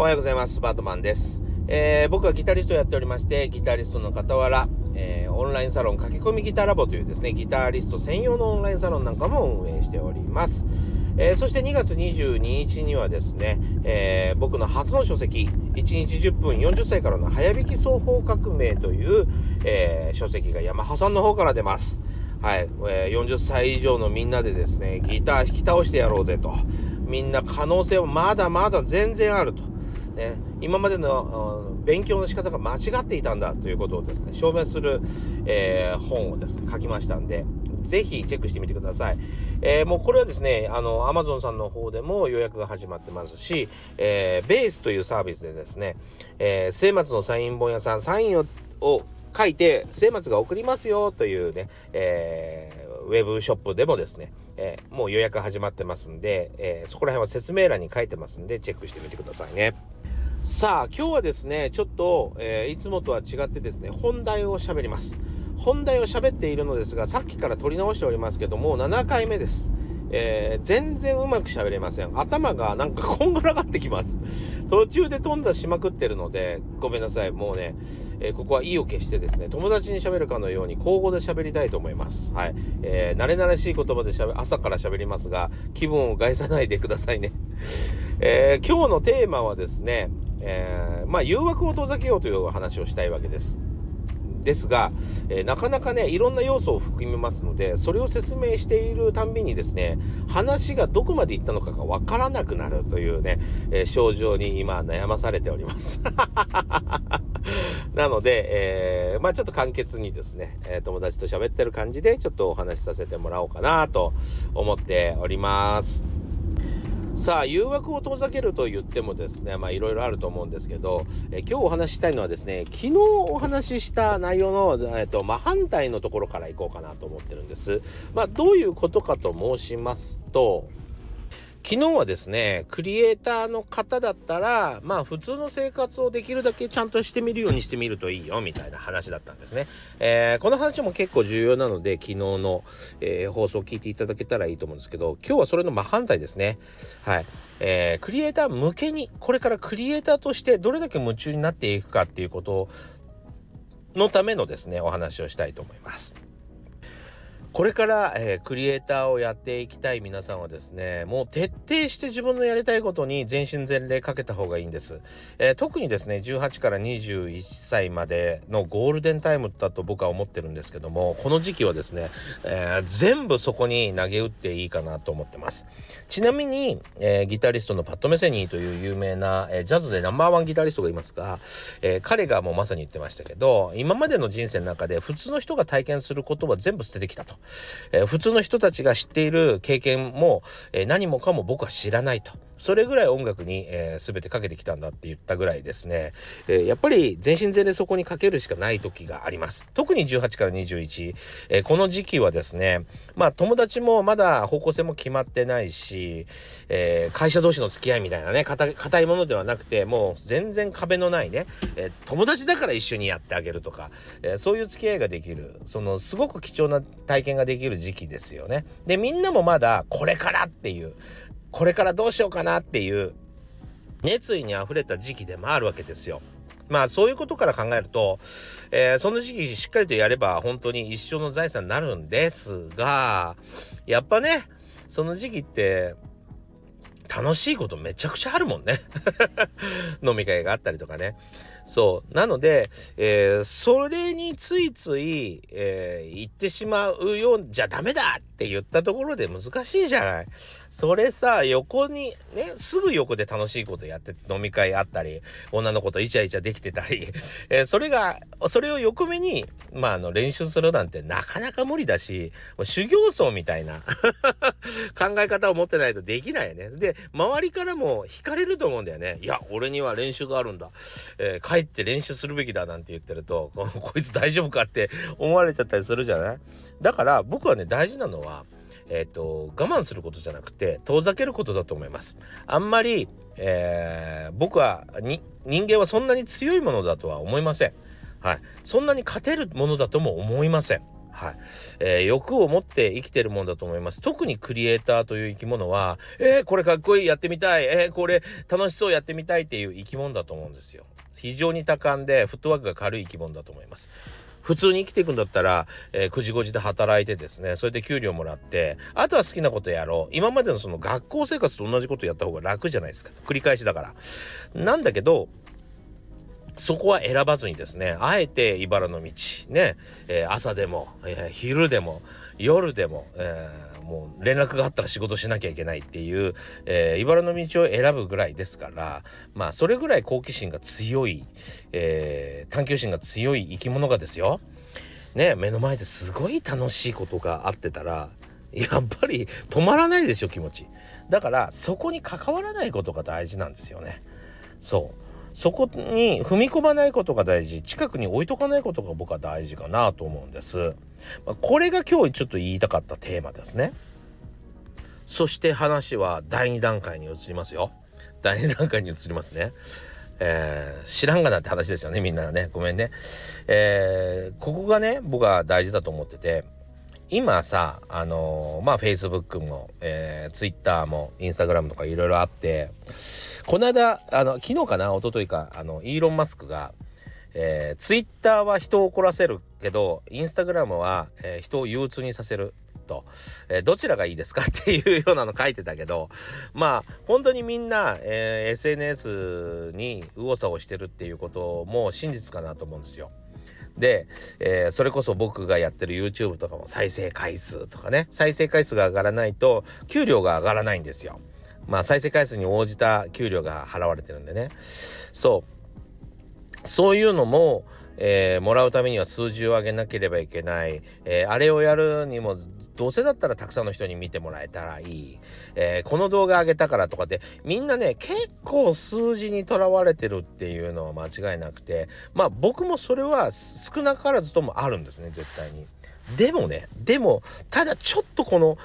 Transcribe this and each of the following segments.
おはようございます。バートマンです。えー、僕はギタリストをやっておりまして、ギタリストの傍ら、えー、オンラインサロン駆け込みギターラボというですね、ギタリスト専用のオンラインサロンなんかも運営しております。えー、そして2月22日にはですね、えー、僕の初の書籍、1日10分40歳からの早弾き双方革命という、え、書籍がヤマハさんの方から出ます。はい、えー、40歳以上のみんなでですね、ギター弾き倒してやろうぜと。みんな可能性はまだまだ全然あると。ね、今までの勉強の仕方が間違っていたんだということをですね、証明する、えー、本をですね、書きましたんで、ぜひチェックしてみてください。えー、もうこれはですね、あの、アマゾンさんの方でも予約が始まってますし、えー、ベースというサービスでですね、えー、末松のサイン本屋さん、サインを書いて、末松が送りますよというね、えー、ウェブショップでもですね、えー、もう予約始まってますんで、えー、そこら辺は説明欄に書いてますんで、チェックしてみてくださいね。さあ、今日はですね、ちょっと、えー、いつもとは違ってですね、本題を喋ります。本題を喋っているのですが、さっきから撮り直しておりますけども、7回目です。えー、全然うまく喋れません。頭がなんかこんがらがってきます。途中で頓挫しまくってるので、ごめんなさい。もうね、えー、ここは意を決してですね、友達に喋るかのように交互で喋りたいと思います。はい。えー、慣れ慣れしい言葉で喋、朝から喋りますが、気分を害さないでくださいね。えー、今日のテーマはですね、えー、まあ、誘惑を遠ざけようという話をしたいわけです。ですが、えー、なかなかね、いろんな要素を含みますので、それを説明しているたんびにですね、話がどこまで行ったのかがわからなくなるというね、えー、症状に今悩まされております。なので、えー、まあちょっと簡潔にですね、え友達と喋ってる感じでちょっとお話しさせてもらおうかなと思っております。さあ、誘惑を遠ざけると言ってもですね、まあいろいろあると思うんですけど、え今日お話ししたいのはですね、昨日お話しした内容の、えっと、真反対のところからいこうかなと思ってるんです。まあどういうことかと申しますと、昨日はですね、クリエイターの方だったら、まあ普通の生活をできるだけちゃんとしてみるようにしてみるといいよ、みたいな話だったんですね。えー、この話も結構重要なので、昨日の、えー、放送を聞いていただけたらいいと思うんですけど、今日はそれの真反対ですね。はい。えー、クリエイター向けに、これからクリエイターとしてどれだけ夢中になっていくかっていうことのためのですね、お話をしたいと思います。これから、えー、クリエイターをやっていきたい皆さんはですね、もう徹底して自分のやりたいことに全身全霊かけた方がいいんです。えー、特にですね、18から21歳までのゴールデンタイムだと僕は思ってるんですけども、この時期はですね、えー、全部そこに投げ打っていいかなと思ってます。ちなみに、えギタリストのパッド・メセニーという有名な、えジャズでナンバーワンギタリストがいますが、え彼がもうまさに言ってましたけど、今までの人生の中で普通の人が体験することは全部捨ててきたと。えー、普通の人たちが知っている経験も、えー、何もかも僕は知らないと。それぐらい音楽に、えー、全てかけてきたんだって言ったぐらいですね、えー、やっぱり全身全霊そこにかけるしかない時があります。特に18から21、えー、この時期はですね、まあ友達もまだ方向性も決まってないし、えー、会社同士の付き合いみたいなね、硬いものではなくて、もう全然壁のないね、えー、友達だから一緒にやってあげるとか、えー、そういう付き合いができる、そのすごく貴重な体験ができる時期ですよね。で、みんなもまだこれからっていう、これからどうしようかなっていう熱意にあふれた時期でもあるわけですよ。まあそういうことから考えると、えー、その時期しっかりとやれば本当に一生の財産になるんですが、やっぱね、その時期って楽しいことめちゃくちゃあるもんね 飲み会があったりとかね。そう。なので、えー、それについつい、えー、言ってしまうよじゃダメだって言ったところで難しいじゃない。それさ、横に、ね、すぐ横で楽しいことやって飲み会あったり、女の子とイチャイチャできてたり、えー、それが、それを横目に、まあ、あの、練習するなんてなかなか無理だし、修行僧みたいな 考え方を持ってないとできないよね。で、周りからも惹かれると思うんだよね。いや、俺には練習があるんだ。えー、入って練習するべきだなんて言ってると、こいつ大丈夫かって思われちゃったりするじゃない？だから僕はね、大事なのは、えっ、ー、と、我慢することじゃなくて、遠ざけることだと思います。あんまり、えー、僕はに、人間はそんなに強いものだとは思いません。はい。そんなに勝てるものだとも思いません。はい。えー、欲を持って生きてるもんだと思います。特にクリエイターという生き物は、えー、これかっこいい、やってみたい、えー、これ楽しそうやってみたいっていう生き物だと思うんですよ。非常に多感で、フットワークが軽い生き物だと思います。普通に生きていくんだったら、えー、9時5時で働いてですね、それで給料もらって、あとは好きなことやろう。今までのその学校生活と同じことやった方が楽じゃないですか。繰り返しだから。なんだけど、そこは選ばずにですねあえて茨の道ね、えー、朝でも、えー、昼でも夜でも、えー、もう連絡があったら仕事しなきゃいけないっていう、え茨の道を選ぶぐらいですからまあそれぐらい好奇心が強い、え探求心が強い生き物がですよ。ね目の前ですごい楽しいことがあってたらやっぱり止まらないでしょ気持ち。だからそこに関わらないことが大事なんですよね。そう。そこに踏み込まないことが大事。近くに置いとかないことが僕は大事かなと思うんです、まあ、これが今日ちょっと言いたかったテーマですね。そして話は第2段階に移りますよ。第2段階に移りますね。えー、知らんがなって話ですよね。みんなね。ごめんね。えー、ここがね僕は大事だと思ってて。今さあのー、まあ Facebook も、えー、Twitter も Instagram とかいろいろあってこの間、あの、昨日かな、一昨日か、あの、イーロン・マスクが、えー、ツイッターは人を怒らせるけど、インスタグラムは、えー、人を憂鬱にさせる。と、えー、どちらがいいですか？っていうようなの書いてたけど、まあ、本当にみんな、えー、SNS に右往左往してるっていうことも真実かなと思うんですよ。で、えー、それこそ僕がやってる YouTube とかも再生回数とかね、再生回数が上がらないと給料が上がらないんですよ。まあ再生回数に応じた給料が払われてるんでね。そう。そういうのも、えー、もらうためには数字を上げなければいけない、えー、あれをやるにもどうせだったらたくさんの人に見てもらえたらいい、えー、この動画上げたからとかってみんなね結構数字にとらわれてるっていうのは間違いなくてまあ僕もそれは少なからずともあるんですね絶対に。でもねでもただちょっとこの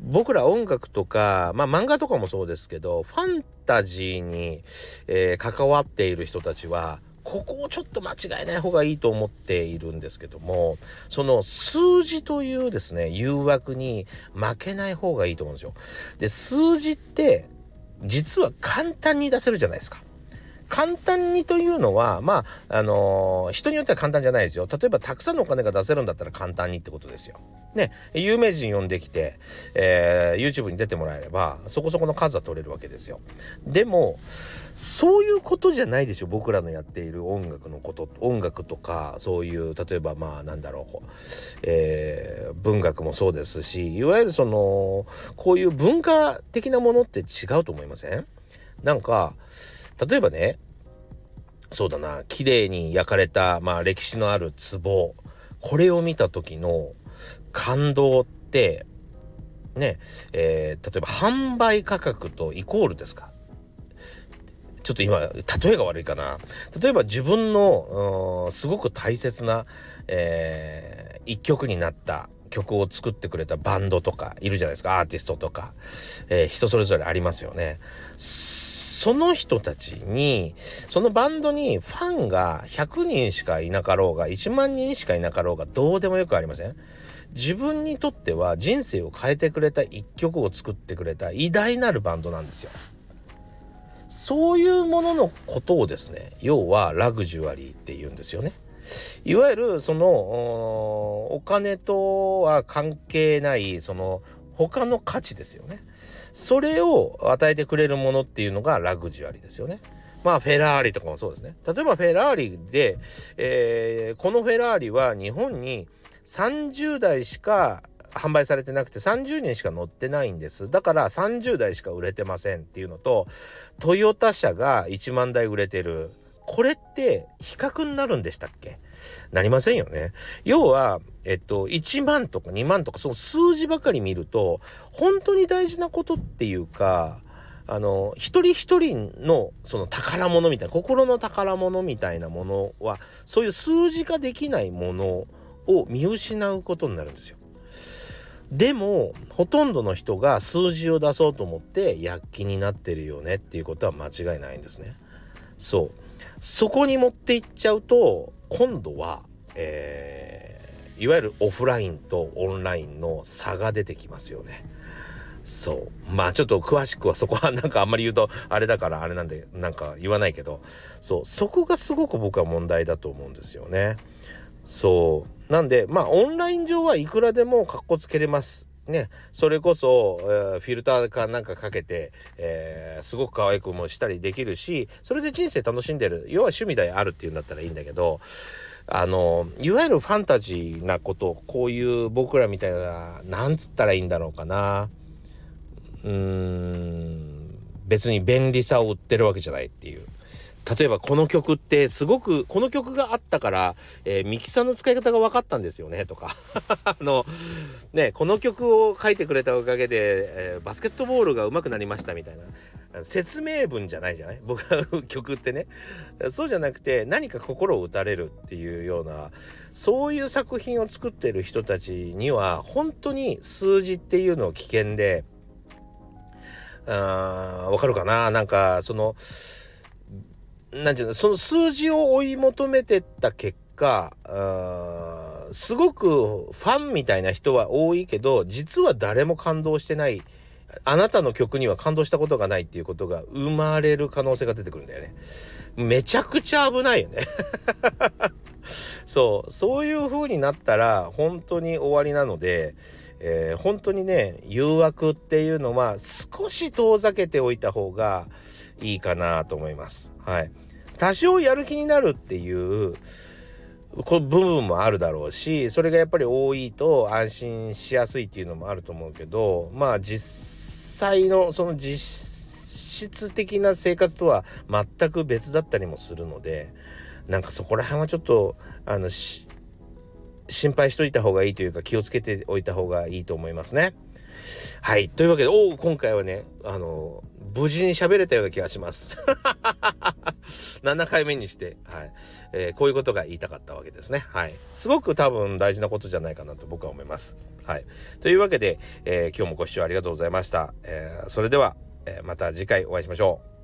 僕ら音楽とか、まあ漫画とかもそうですけど、ファンタジーに、えー、関わっている人たちは、ここをちょっと間違えない方がいいと思っているんですけども、その数字というですね、誘惑に負けない方がいいと思うんですよ。で、数字って、実は簡単に出せるじゃないですか。簡単にというのはまああのー、人によっては簡単じゃないですよ例えばたくさんのお金が出せるんだったら簡単にってことですよ。ね有名人呼んできて、えー、YouTube に出てもらえればそこそこの数は取れるわけですよ。でもそういうことじゃないでしょ僕らのやっている音楽のこと音楽とかそういう例えばまあなんだろう、えー、文学もそうですしいわゆるそのこういう文化的なものって違うと思いません？なんか例えばねそうだな綺麗に焼かれた、まあ、歴史のある壺これを見た時の感動ってねえー、例えば販売価格とイコールですか？ちょっと今例えが悪いかな。例えば自分のすごく大切な、えー、一曲になった曲を作ってくれたバンドとかいるじゃないですか。アーティストとか、えー、人それぞれありますよね。その人たちに、そのバンドにファンが100人しかいなかろうが、1万人しかいなかろうが、どうでもよくありません？自分にとっては人生を変えてくれた一曲を作ってくれた偉大なるバンドなんですよ。そういうもののことをですね、要はラグジュアリーって言うんですよね。いわゆるそのお金とは関係ないその他の価値ですよね。それを与えてくれるものっていうのがラグジュアリーですよね。まあフェラーリとかもそうですね。例えばフェラーリで、えー、このフェラーリは日本に30台しか販売されてなくて30人しか乗ってないんですだから30台しか売れてませんっていうのとトヨタ車が1万台売れてるこれって比較になるんでしたっけ？なりませんよね。要は、えっと、1万とか2万とかその数字ばかり見ると本当に大事なことっていうかあの一人一人のその宝物みたいな心の宝物みたいなものはそういう数字化できないものを見失うことになるんですよ。でもほとんどの人が数字を出そうと思って躍起になってるよねっていうことは間違いないんですね。そうそこに持っていっちゃうと今度は、えいわゆるオフラインとオンラインの差が出てきますよね。そうまあちょっと詳しくはそこはなんかあんまり言うとあれだからあれなんでなんか言わないけどそうそこがすごく僕は問題だと思うんですよね。そうなんでまあオンライン上はいくらでもかっこつけれます。ね、それこそ、えー、フィルターかなんかかけて、えー、すごく可愛くもしたりできるしそれで人生楽しんでる要は趣味であるっていうんだったらいいんだけどあのいわゆるファンタジーなことこういう僕らみたいななんつったらいいんだろうかな。うーん別に便利さを売ってるわけじゃないっていう。例えばこの曲ってすごくこの曲があったから、えー、ミキサーの使い方が分かったんですよねとか。あのねこの曲を書いてくれたおかげで、えー、バスケットボールが上手くなりましたみたいな。説明文じゃないじゃない？僕は曲ってね。そうじゃなくて何か心を打たれるっていうようなそういう作品を作ってる人たちには本当に数字っていうのを危険であわかるかな？なんかその何て言うのその数字を追い求めてった結果すごくファンみたいな人は多いけど実は誰も感動してない。あなたの曲には感動したことがないっていうことが生まれる可能性が出てくるんだよね。めちゃくちゃ危ないよね。そう。そういう風になったら本当に終わりなので、えー、本当にね誘惑っていうのは少し遠ざけておいた方がいいかなと思います。はい。多少やる気になるっていう部分もあるだろうしそれがやっぱり多いと安心しやすいっていうのもあると思うけどまあ実際のその実質的な生活とは全く別だったりもするのでなんかそこら辺はちょっとあの心配しといた方がいいというか気をつけておいた方がいいと思いますね。はい。というわけで、おお今回はね、あの、無事に喋れたような気がします。7回目にして、はい。えー、こういうことが言いたかったわけですね。はい。すごく多分大事なことじゃないかなと僕は思います。はい。というわけで、えー、今日もご視聴ありがとうございました。えー、それでは、えまた次回お会いしましょう。